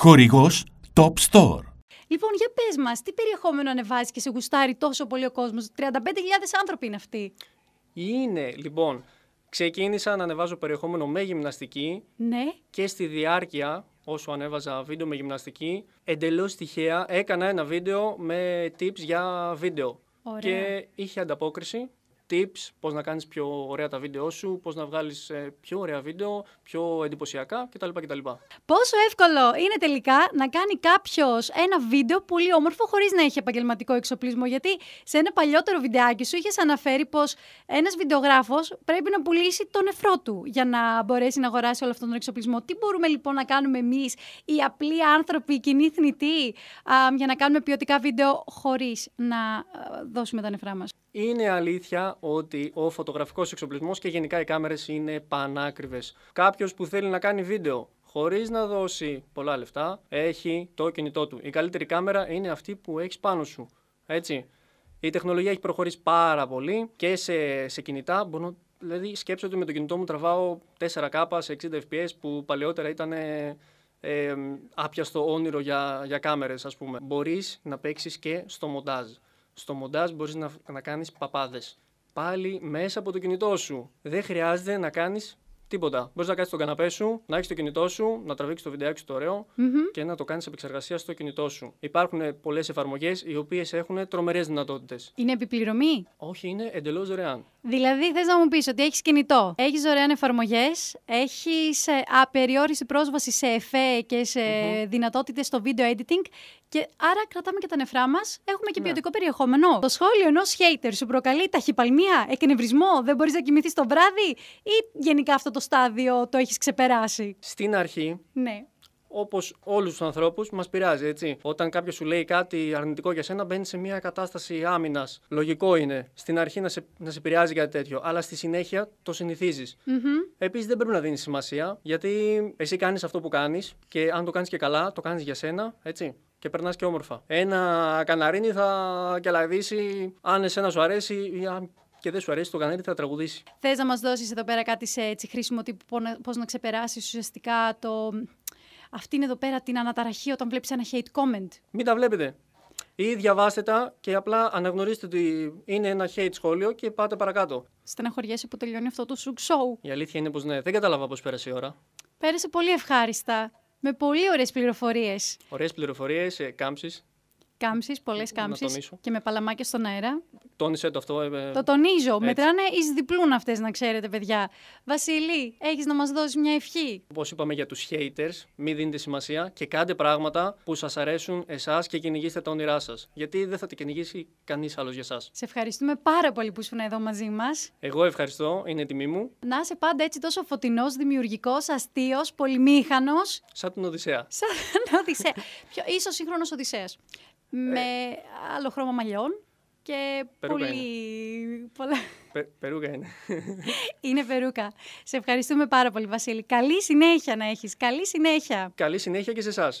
Χορηγός Top Store. Λοιπόν, για πες μας, τι περιεχόμενο ανεβάζει και σε γουστάρει τόσο πολύ ο κόσμος; 35.000 άνθρωποι είναι αυτοί. Είναι, λοιπόν, ξεκίνησα να ανεβάζω περιεχόμενο με γυμναστική Ναι. και στη διάρκεια, όσο ανέβαζα βίντεο με γυμναστική, εντελώς τυχαία έκανα ένα βίντεο με tips για βίντεο. Ωραία. Και είχε ανταπόκριση, tips, πώς να κάνεις πιο ωραία τα βίντεο σου, πώς να βγάλεις ε, πιο ωραία βίντεο, πιο εντυπωσιακά κτλ. κτλ. Πόσο εύκολο είναι τελικά να κάνει κάποιος ένα βίντεο πολύ όμορφο χωρίς να έχει επαγγελματικό εξοπλισμό; Γιατί σε ένα παλιότερο βιντεάκι σου είχες αναφέρει πως ένας βιντεογράφος πρέπει να πουλήσει τον νεφρό του για να μπορέσει να αγοράσει όλο αυτόν τον εξοπλισμό. Τι μπορούμε λοιπόν να κάνουμε εμείς, οι απλοί άνθρωποι, οι κοινοί θνητοί, α, για να κάνουμε ποιοτικά βίντεο χωρίς να α, δώσουμε τα νεφρά μας; Είναι αλήθεια ότι ο φωτογραφικός εξοπλισμός και γενικά οι κάμερες είναι πανάκριβες. Κάποιος που θέλει να κάνει βίντεο χωρίς να δώσει πολλά λεφτά, έχει το κινητό του. Η καλύτερη κάμερα είναι αυτή που έχεις πάνω σου. Έτσι. Η τεχνολογία έχει προχωρήσει πάρα πολύ και σε, σε κινητά. Μπορώ, δηλαδή, σκέψω ότι με το κινητό μου τραβάω 4K σε 60 fps που παλαιότερα ήταν ε, ε, άπιαστο όνειρο για, για κάμερες, ας πούμε. Μπορείς να παίξεις και στο μοντάζ. Στο μοντάζ μπορείς να, να κάνεις παπάδες. Πάλι μέσα από το κινητό σου. Δεν χρειάζεται να κάνεις τίποτα. Μπορείς να κάτσεις στον καναπέ σου, να έχεις το κινητό σου, να τραβήξεις το βιντεάκι σου το ωραίο και να το κάνεις επεξεργασία στο κινητό σου. Υπάρχουν πολλές εφαρμογές οι οποίες έχουν τρομερές δυνατότητες. Είναι επιπληρωμή; Όχι, είναι εντελώς δωρεάν. Δηλαδή, θες να μου πεις ότι έχεις κινητό, έχεις δωρεάν εφαρμογές, έχεις απεριόριστη πρόσβαση σε εφέ και σε δυνατότητες στο video editing. Και άρα κρατάμε και τα νεφρά μας, έχουμε και Ναι. ποιοτικό περιεχόμενο. Το σχόλιο ενός hater σου προκαλεί ταχυπαλμία, εκνευρισμό, δεν μπορείς να κοιμηθείς το βράδυ, ή γενικά αυτό το στάδιο το έχεις ξεπεράσει; Στην αρχή Ναι. Όπως όλους τους ανθρώπους, μας πειράζει, έτσι. Όταν κάποιος σου λέει κάτι αρνητικό για σένα, μπαίνει σε μια κατάσταση άμυνας. Λογικό είναι στην αρχή να σε, να σε επηρεάζει κάτι τέτοιο, αλλά στη συνέχεια το συνηθίζεις. Επίσης, δεν πρέπει να δίνεις σημασία, γιατί εσύ κάνεις αυτό που κάνεις και αν το κάνεις και καλά, το κάνεις για σένα, έτσι. Και περνάς και όμορφα. Ένα καναρίνι θα κελαδίσει αν εσένα σου αρέσει ή αν και δεν σου αρέσει το καναρίνι θα τραγουδήσει. Θες να μας δώσεις εδώ πέρα κάτι σε έτσι, χρήσιμο τύπου πώς να ξεπεράσεις ουσιαστικά το. Αυτή είναι εδώ πέρα την αναταραχή όταν βλέπεις ένα hate comment. Μην τα βλέπετε. Ή διαβάστε τα και απλά αναγνωρίστε ότι είναι ένα hate σχόλιο και πάτε παρακάτω. Στεναχωριέσαι που τελειώνει αυτό το σουκ show. Η αλήθεια είναι πως ναι, δεν κατάλαβα πώς πέρασε η ώρα. Πέρασε πολύ ευχάριστα. Με πολύ ωραίες πληροφορίες. Ωραίες πληροφορίες, κάμψεις. Κάμψεις, πολλές Να κάμψεις. τονίσω. Και με παλαμάκια στον αέρα. Τόνισε το αυτό. ε, Το τονίζω. Μετράνε εις διπλούν αυτές, να ξέρετε, παιδιά. Βασίλη, έχεις να μας δώσεις μια ευχή; Όπως είπαμε για τους haters, μην δίνετε σημασία και κάντε πράγματα που σας αρέσουν εσάς και κυνηγήστε τα όνειρά σας. Γιατί δεν θα τα κυνηγήσει κανείς άλλος για εσά. Σε ευχαριστούμε πάρα πολύ που ήσουν εδώ μαζί μας. Εγώ ευχαριστώ, είναι τιμή μου, Να είσαι πάντα έτσι τόσο φωτεινός, δημιουργικός, αστείος, πολυμήχανος. σαν τον Οδυσσέα. Σαν Οδυσσέα. Πιο ίσως σύγχρονος Οδυσσέας. Με άλλο χρώμα μαλλιών και Περούκα πολύ... πολλά... Πε, περούκα είναι. είναι περούκα. Σε ευχαριστούμε πάρα πολύ, Βασίλη. Καλή συνέχεια να έχεις. Καλή συνέχεια. Καλή συνέχεια και σε εσάς.